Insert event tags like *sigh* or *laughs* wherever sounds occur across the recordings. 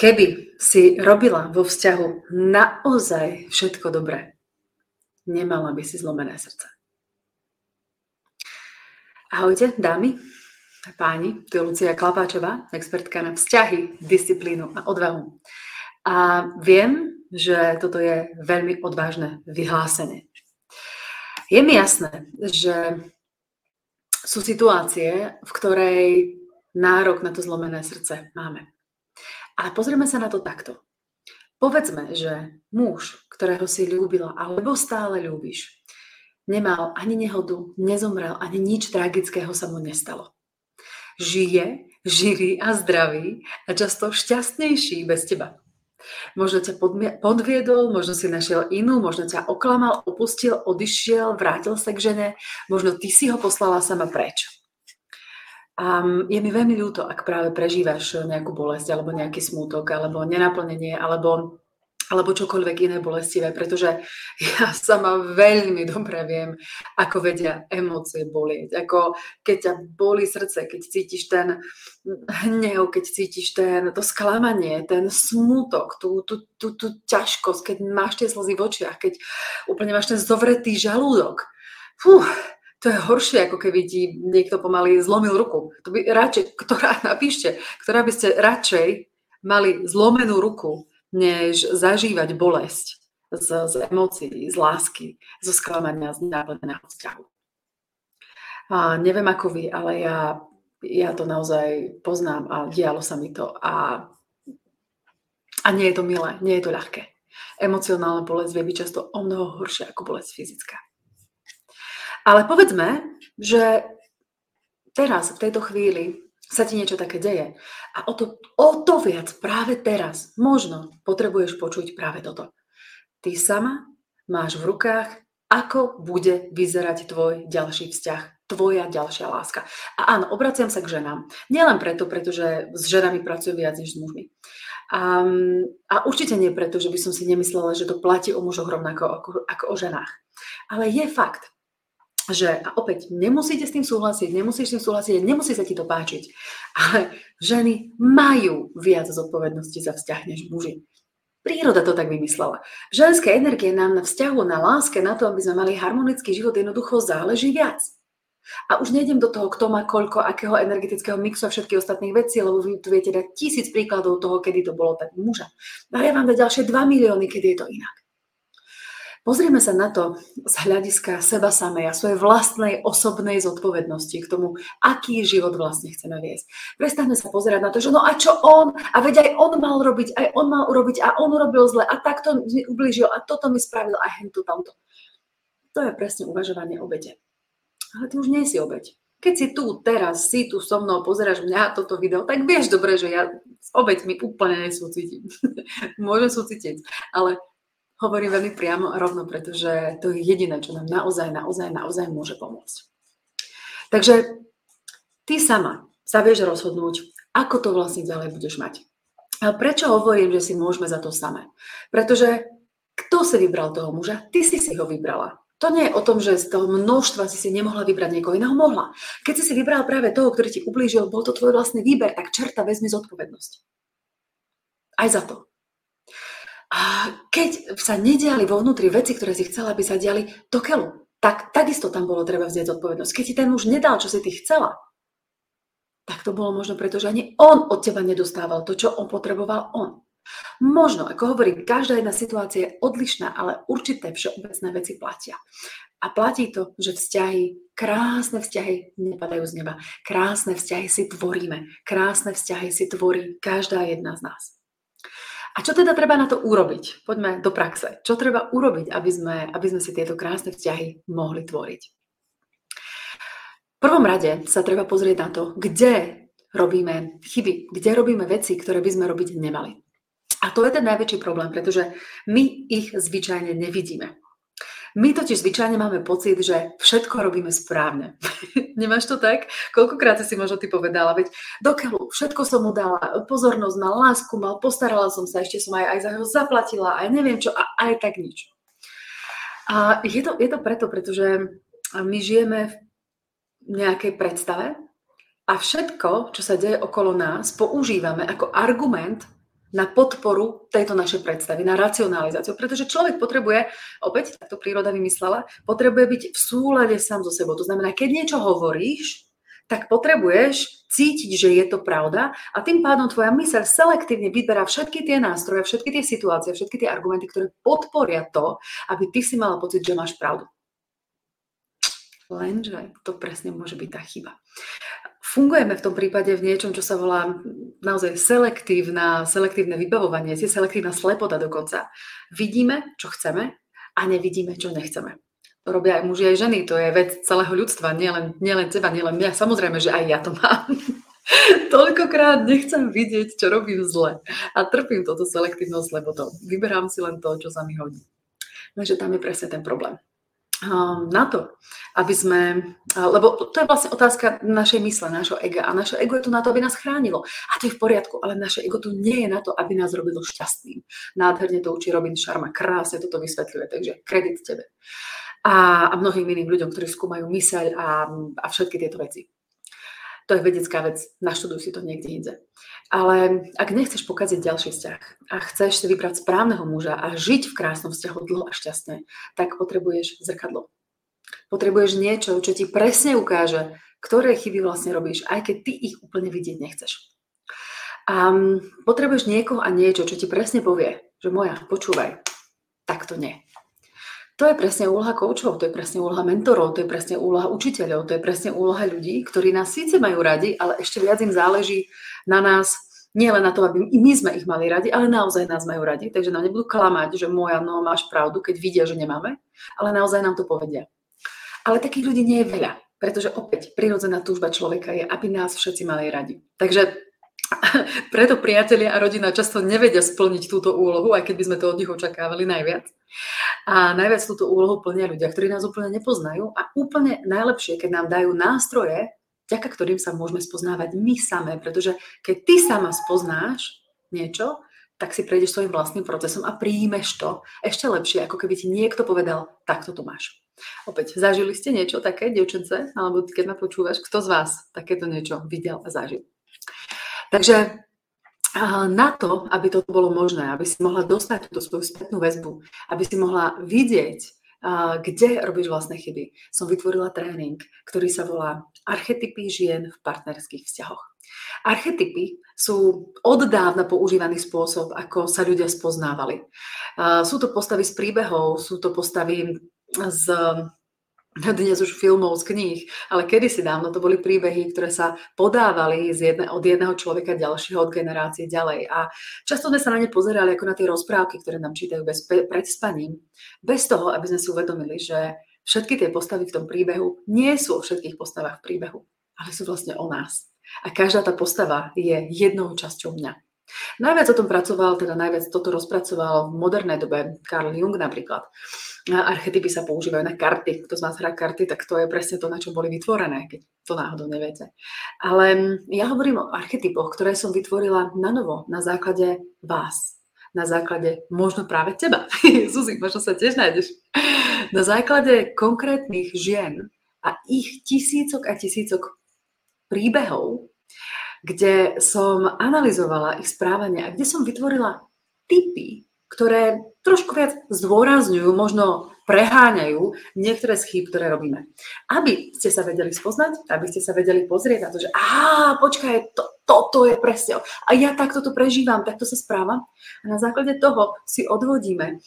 Keby si robila vo vzťahu naozaj všetko dobré, nemala by si zlomené srdce. Ahojte, dámy a páni, tu je Lucia Klapáčová, expertka na vzťahy, disciplínu a odvahu. A viem, že toto je veľmi odvážne vyhlásenie. Je mi jasné, že sú situácie, v ktorej nárok na to zlomené srdce máme. Ale pozrieme sa na to takto. Povedzme, že muž, ktorého si ľúbila alebo stále ľúbiš, nemal ani nehodu, nezomrel, ani nič tragického sa mu nestalo. Žije, živý a zdravý a často šťastnejší bez teba. Možno ťa podviedol, možno si našiel inú, možno ťa oklamal, opustil, odišiel, vrátil sa k žene, možno ty si ho poslala sama preč. A je mi veľmi ľúto, ak práve prežívaš nejakú bolesť, alebo nejaký smútok, alebo nenaplnenie, alebo, alebo čokoľvek iné bolestivé, pretože ja sama veľmi dobre viem, ako vedia emócie bolieť. Ako keď ťa bolí srdce, keď cítiš ten hnev, keď cítiš ten, to sklamanie, ten smútok, tú, tú, tú, tú ťažkosť, keď máš tie slzy v očiach, keď úplne máš ten zovretý žalúdok. Fú, to je horšie, ako keby ti niekto pomaly zlomil ruku. To by radšej, ktorá, *laughs* napíšte, ktorá by ste radšej mali zlomenú ruku, než zažívať bolesť z, z emócií, z lásky, zo sklamania, z nenaplneného vzťahu. A neviem ako vy, ale ja, ja to naozaj poznám a dialo sa mi to a, a nie je to milé, nie je to ľahké. Emocionálna bolesť vie byť často o mnoho horšia ako bolesť fyzická. Ale povedzme, že teraz, v tejto chvíli, sa ti niečo také deje. A o to, o to viac práve teraz možno potrebuješ počuť práve toto. Ty sama máš v rukách, ako bude vyzerať tvoj ďalší vzťah, tvoja ďalšia láska. A áno, obraciam sa k ženám. Nielen preto, pretože s ženami pracujem viac než s mužmi. A, a určite nie preto, že by som si nemyslela, že to platí o mužoch rovnako ako, ako o ženách. Ale je fakt, že, a opäť, nemusíte s tým súhlasiť, nemusíš s tým súhlasiť, nemusí sa ti to páčiť, ale ženy majú viac zodpovednosti za vzťah než muži. Príroda to tak vymyslela. Ženské energie nám na vzťahu, na láske, na to, aby sme mali harmonický život, jednoducho záleží viac. A už nejdem do toho, kto má koľko, akého energetického mixu a všetky ostatných vecí, lebo vy tu viete dať tisíc príkladov toho, kedy to bolo tak muža. A ja vám dať ďalšie 2 milióny, kedy je to inak. Pozrieme sa na to z hľadiska seba samej a svojej vlastnej osobnej zodpovednosti k tomu, aký život vlastne chceme viesť. Prestaňme sa pozerať na to, že no a čo on, a veď aj on mal robiť, aj on mal urobiť a on urobil zle a takto mi ublížil a toto mi spravil a hentu tamto. To je presne uvažovanie obete. Ale ty už nie si obeť. Keď si tu teraz, si tu so mnou, pozeráš mňa toto video, tak vieš dobre, že ja s obeťmi úplne nesúcitím. *laughs* Môžem súcitiť, ale hovorím veľmi priamo a rovno, pretože to je jediné, čo nám naozaj, naozaj, naozaj môže pomôcť. Takže ty sama sa vieš rozhodnúť, ako to vlastne ďalej budeš mať. A prečo hovorím, že si môžeme za to samé? Pretože kto si vybral toho muža? Ty si si ho vybrala. To nie je o tom, že z toho množstva si si nemohla vybrať niekoho iného. Mohla. Keď si si vybral práve toho, ktorý ti ublížil, bol to tvoj vlastný výber, tak čerta vezmi zodpovednosť. Aj za to. Keď sa nediali vo vnútri veci, ktoré si chcela, aby sa diali do keľu, tak takisto tam bolo treba vziať zodpovednosť. Keď ti ten muž nedal, čo si ty chcela, tak to bolo možno preto, že ani on od teba nedostával to, čo on potreboval on. Možno, ako hovorím, každá jedna situácia je odlišná, ale určité všeobecné veci platia. A platí to, že vzťahy, krásne vzťahy nepadajú z neba. Krásne vzťahy si tvoríme. Krásne vzťahy si tvorí každá jedna z nás. A čo teda treba na to urobiť? Poďme do praxe. Čo treba urobiť, aby sme, aby sme si tieto krásne vzťahy mohli tvoriť? V prvom rade sa treba pozrieť na to, kde robíme chyby, kde robíme veci, ktoré by sme robiť nemali. A to je ten najväčší problém, pretože my ich zvyčajne nevidíme. My totiž zvyčajne máme pocit, že všetko robíme správne. *laughs* Nemáš to tak? Koľkokrát si možno ty povedala, veď do keľu, všetko som mu dala, pozornosť mal, lásku mal, postarala som sa, ešte som aj, aj za ho zaplatila, aj neviem čo, a aj tak nič. A je to, je to preto, pretože my žijeme v nejakej predstave a všetko, čo sa deje okolo nás, používame ako argument na podporu tejto našej predstavy, na racionalizáciu. Pretože človek potrebuje, opäť takto príroda vymyslela, potrebuje byť v súlade sám so sebou. To znamená, keď niečo hovoríš, tak potrebuješ cítiť, že je to pravda a tým pádom tvoja myseľ selektívne vyberá všetky tie nástroje, všetky tie situácie, všetky tie argumenty, ktoré podporia to, aby ty si mala pocit, že máš pravdu. Lenže to presne môže byť tá chyba. Fungujeme v tom prípade v niečom, čo sa volá naozaj selektívna, selektívne vybavovanie, je selektívna slepota dokonca. Vidíme, čo chceme a nevidíme, čo nechceme. To robia aj muži, aj ženy. To je vec celého ľudstva, nielen, nielen teba, nielen mňa. Samozrejme, že aj ja to mám. *laughs* Toľkokrát nechcem vidieť, čo robím zle. A trpím toto selektívnou slepotou. Vyberám si len to, čo sa mi hodí. Takže tam je presne ten problém. Ehm, na to, aby sme, lebo to je vlastne otázka našej mysle, našho ega a naše ego je tu na to, aby nás chránilo. A to je v poriadku, ale naše ego tu nie je na to, aby nás robilo šťastným. Nádherne to učí Robin Sharma, krásne toto vysvetľuje, takže kredit tebe. A, a mnohým iným ľuďom, ktorí skúmajú myseľ a, a všetky tieto veci. To je vedecká vec, naštuduj si to niekde inde. Ale ak nechceš pokaziť ďalší vzťah a chceš si vybrať správneho muža a žiť v krásnom vzťahu dlho a šťastne, tak potrebuješ zrkadlo. Potrebuješ niečo, čo ti presne ukáže, ktoré chyby vlastne robíš, aj keď ty ich úplne vidieť nechceš. A potrebuješ niekoho a niečo, čo ti presne povie, že moja, počúvaj, tak to nie. To je presne úloha koučov, to je presne úloha mentorov, to je presne úloha učiteľov, to je presne úloha ľudí, ktorí nás síce majú radi, ale ešte viac im záleží na nás, nie len na to, aby my sme ich mali radi, ale naozaj nás majú radi. Takže nám nebudú klamať, že moja, no máš pravdu, keď vidia, že nemáme, ale naozaj nám to povedia. Ale takých ľudí nie je veľa, pretože opäť prirodzená túžba človeka je, aby nás všetci mali radi. Takže *laughs* preto priatelia a rodina často nevedia splniť túto úlohu, aj keď by sme to od nich očakávali najviac. A najviac túto úlohu plnia ľudia, ktorí nás úplne nepoznajú a úplne najlepšie, keď nám dajú nástroje, vďaka ktorým sa môžeme spoznávať my samé, pretože keď ty sama spoznáš niečo, tak si prejdeš svojim vlastným procesom a príjmeš to ešte lepšie, ako keby ti niekto povedal, takto to máš. Opäť, zažili ste niečo také, dievčence, alebo keď ma počúvaš, kto z vás takéto niečo videl a zažil? Takže na to, aby to bolo možné, aby si mohla dostať túto svoju spätnú väzbu, aby si mohla vidieť, kde robíš vlastné chyby, som vytvorila tréning, ktorý sa volá Archetypy žien v partnerských vzťahoch. Archetypy sú od dávna používaný spôsob, ako sa ľudia spoznávali. Sú to postavy z príbehov, sú to postavy z *laughs* dnes už filmov, z kníh, ale kedysi dávno to boli príbehy, ktoré sa podávali z jedne, od jedného človeka ďalšieho, od generácie ďalej. A často sme sa na ne pozerali ako na tie rozprávky, ktoré nám čítajú bez, pred spaním, bez toho, aby sme si uvedomili, že všetky tie postavy v tom príbehu nie sú o všetkých postavách v príbehu, ale sú vlastne o nás. A každá tá postava je jednou časťou mňa. Najviac o tom pracoval, teda najviac toto rozpracoval v modernej dobe Carl Jung napríklad. Archetypy sa používajú na karty. Kto z vás hrá karty, tak to je presne to, na čo boli vytvorené, keď to náhodou neviete. Ale ja hovorím o archetypoch, ktoré som vytvorila na novo, na základe vás. Na základe možno práve teba. *laughs* Zuzi, možno sa tiež nájdeš. Na základe konkrétnych žien a ich tisícok a tisícok príbehov, kde som analyzovala ich správanie a kde som vytvorila typy, ktoré trošku viac zdôrazňujú, možno preháňajú niektoré z chýb, ktoré robíme. Aby ste sa vedeli spoznať, aby ste sa vedeli pozrieť na to, že á, počkaj, to, toto je presne, a ja takto to prežívam, takto sa správam. A na základe toho si odvodíme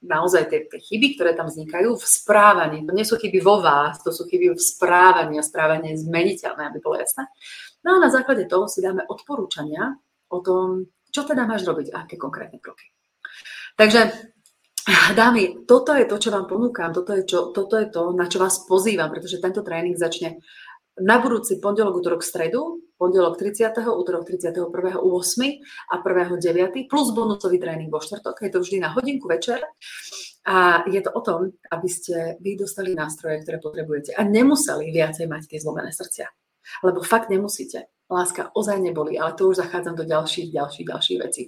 naozaj tie, tie chyby, ktoré tam vznikajú v správaní. To nie sú chyby vo vás, to sú chyby v správaní a správanie je zmeniteľné, aby bolo jasné. No a na základe toho si dáme odporúčania o tom, čo teda máš robiť a aké konkrétne kroky. Takže Dámy, toto je to, čo vám ponúkam, toto je, čo, toto je to, na čo vás pozývam, pretože tento tréning začne na budúci pondelok, útorok, stredu, pondelok 30., útorok 31. 8. a 1. 9. plus bonusový tréning vo štvrtok. Je to vždy na hodinku večer. A je to o tom, aby ste vy dostali nástroje, ktoré potrebujete a nemuseli viacej mať tie zlomené srdcia. Lebo fakt nemusíte. Láska ozaj neboli, ale to už zachádzam do ďalších, ďalších, ďalších vecí.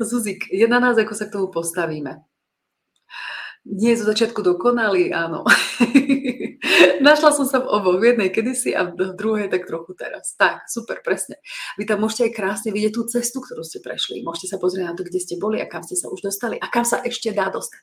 Zuzik, je na nás, ako sa k tomu postavíme. Nie zo začiatku dokonalý, áno. *laughs* Našla som sa v oboch, v jednej kedysi a v druhej tak trochu teraz. Tak, super, presne. Vy tam môžete aj krásne vidieť tú cestu, ktorú ste prešli. Môžete sa pozrieť na to, kde ste boli a kam ste sa už dostali a kam sa ešte dá dostať.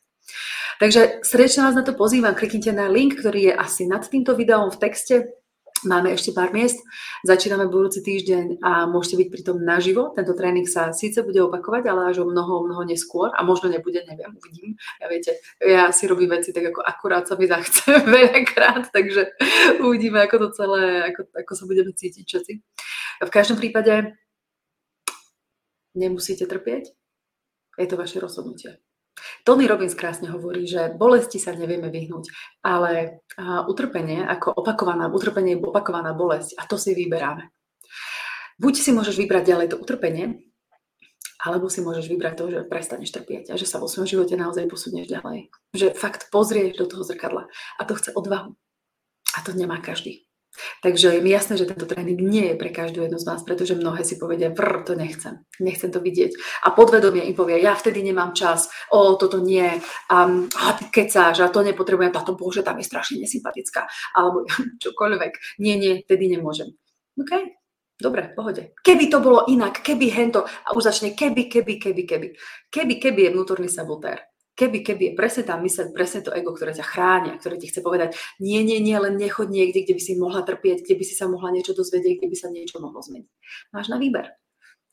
Takže srdečne vás na to pozývam. Kliknite na link, ktorý je asi nad týmto videom v texte Máme ešte pár miest, začíname budúci týždeň a môžete byť pritom naživo. Tento tréning sa síce bude opakovať, ale až o mnoho, mnoho neskôr a možno nebude, neviem, uvidím. Ja viete, ja si robím veci tak, ako akurát sa mi zachce *laughs* veľakrát, takže uvidíme, ako to celé, ako, ako sa budeme cítiť všetci. V každom prípade nemusíte trpieť, je to vaše rozhodnutie. Tony Robbins krásne hovorí, že bolesti sa nevieme vyhnúť, ale utrpenie ako opakovaná, utrpenie je opakovaná bolesť a to si vyberáme. Buď si môžeš vybrať ďalej to utrpenie, alebo si môžeš vybrať to, že prestaneš trpieť a že sa vo svojom živote naozaj posunieš ďalej. Že fakt pozrieš do toho zrkadla a to chce odvahu. A to nemá každý. Takže je mi jasné, že tento tréning nie je pre každú jednu z vás, pretože mnohé si povedia, vrr, to nechcem, nechcem to vidieť. A podvedomie im povie, ja vtedy nemám čas, o, toto nie, um, a ty kecáš, a to nepotrebujem, táto bože, tam je strašne nesympatická, alebo *laughs* čokoľvek. Nie, nie, vtedy nemôžem. OK, Dobre, pohode. Keby to bolo inak, keby hento, a už začne keby, keby, keby, keby. Keby, keby je vnútorný sabotér keby, keby je presne tá mysel, presne to ego, ktoré ťa chráni a ktoré ti chce povedať, nie, nie, nie, len nechod niekde, kde by si mohla trpieť, kde by si sa mohla niečo dozvedieť, kde by sa niečo mohlo zmeniť. Máš na výber.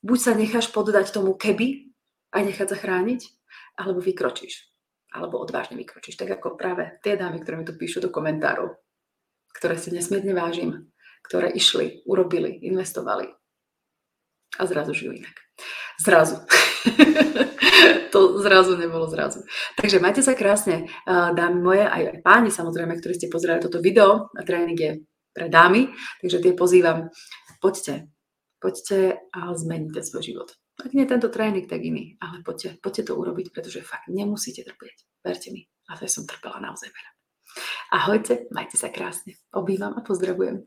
Buď sa necháš poddať tomu keby a nechať zachrániť, alebo vykročíš. Alebo odvážne vykročíš. Tak ako práve tie dámy, ktoré mi tu píšu do komentárov, ktoré si nesmierne vážim, ktoré išli, urobili, investovali a zrazu žijú inak. Zrazu. *laughs* to zrazu nebolo zrazu. Takže majte sa krásne, dámy moje, aj, páni samozrejme, ktorí ste pozerali toto video. A tréning je pre dámy, takže tie pozývam, poďte, poďte a zmeníte svoj život. Ak nie tento tréning, tak iný, ale poďte, poďte to urobiť, pretože fakt nemusíte trpieť. Verte mi, a ja som trpela naozaj veľa. Ahojte, majte sa krásne. Obývam a pozdravujem.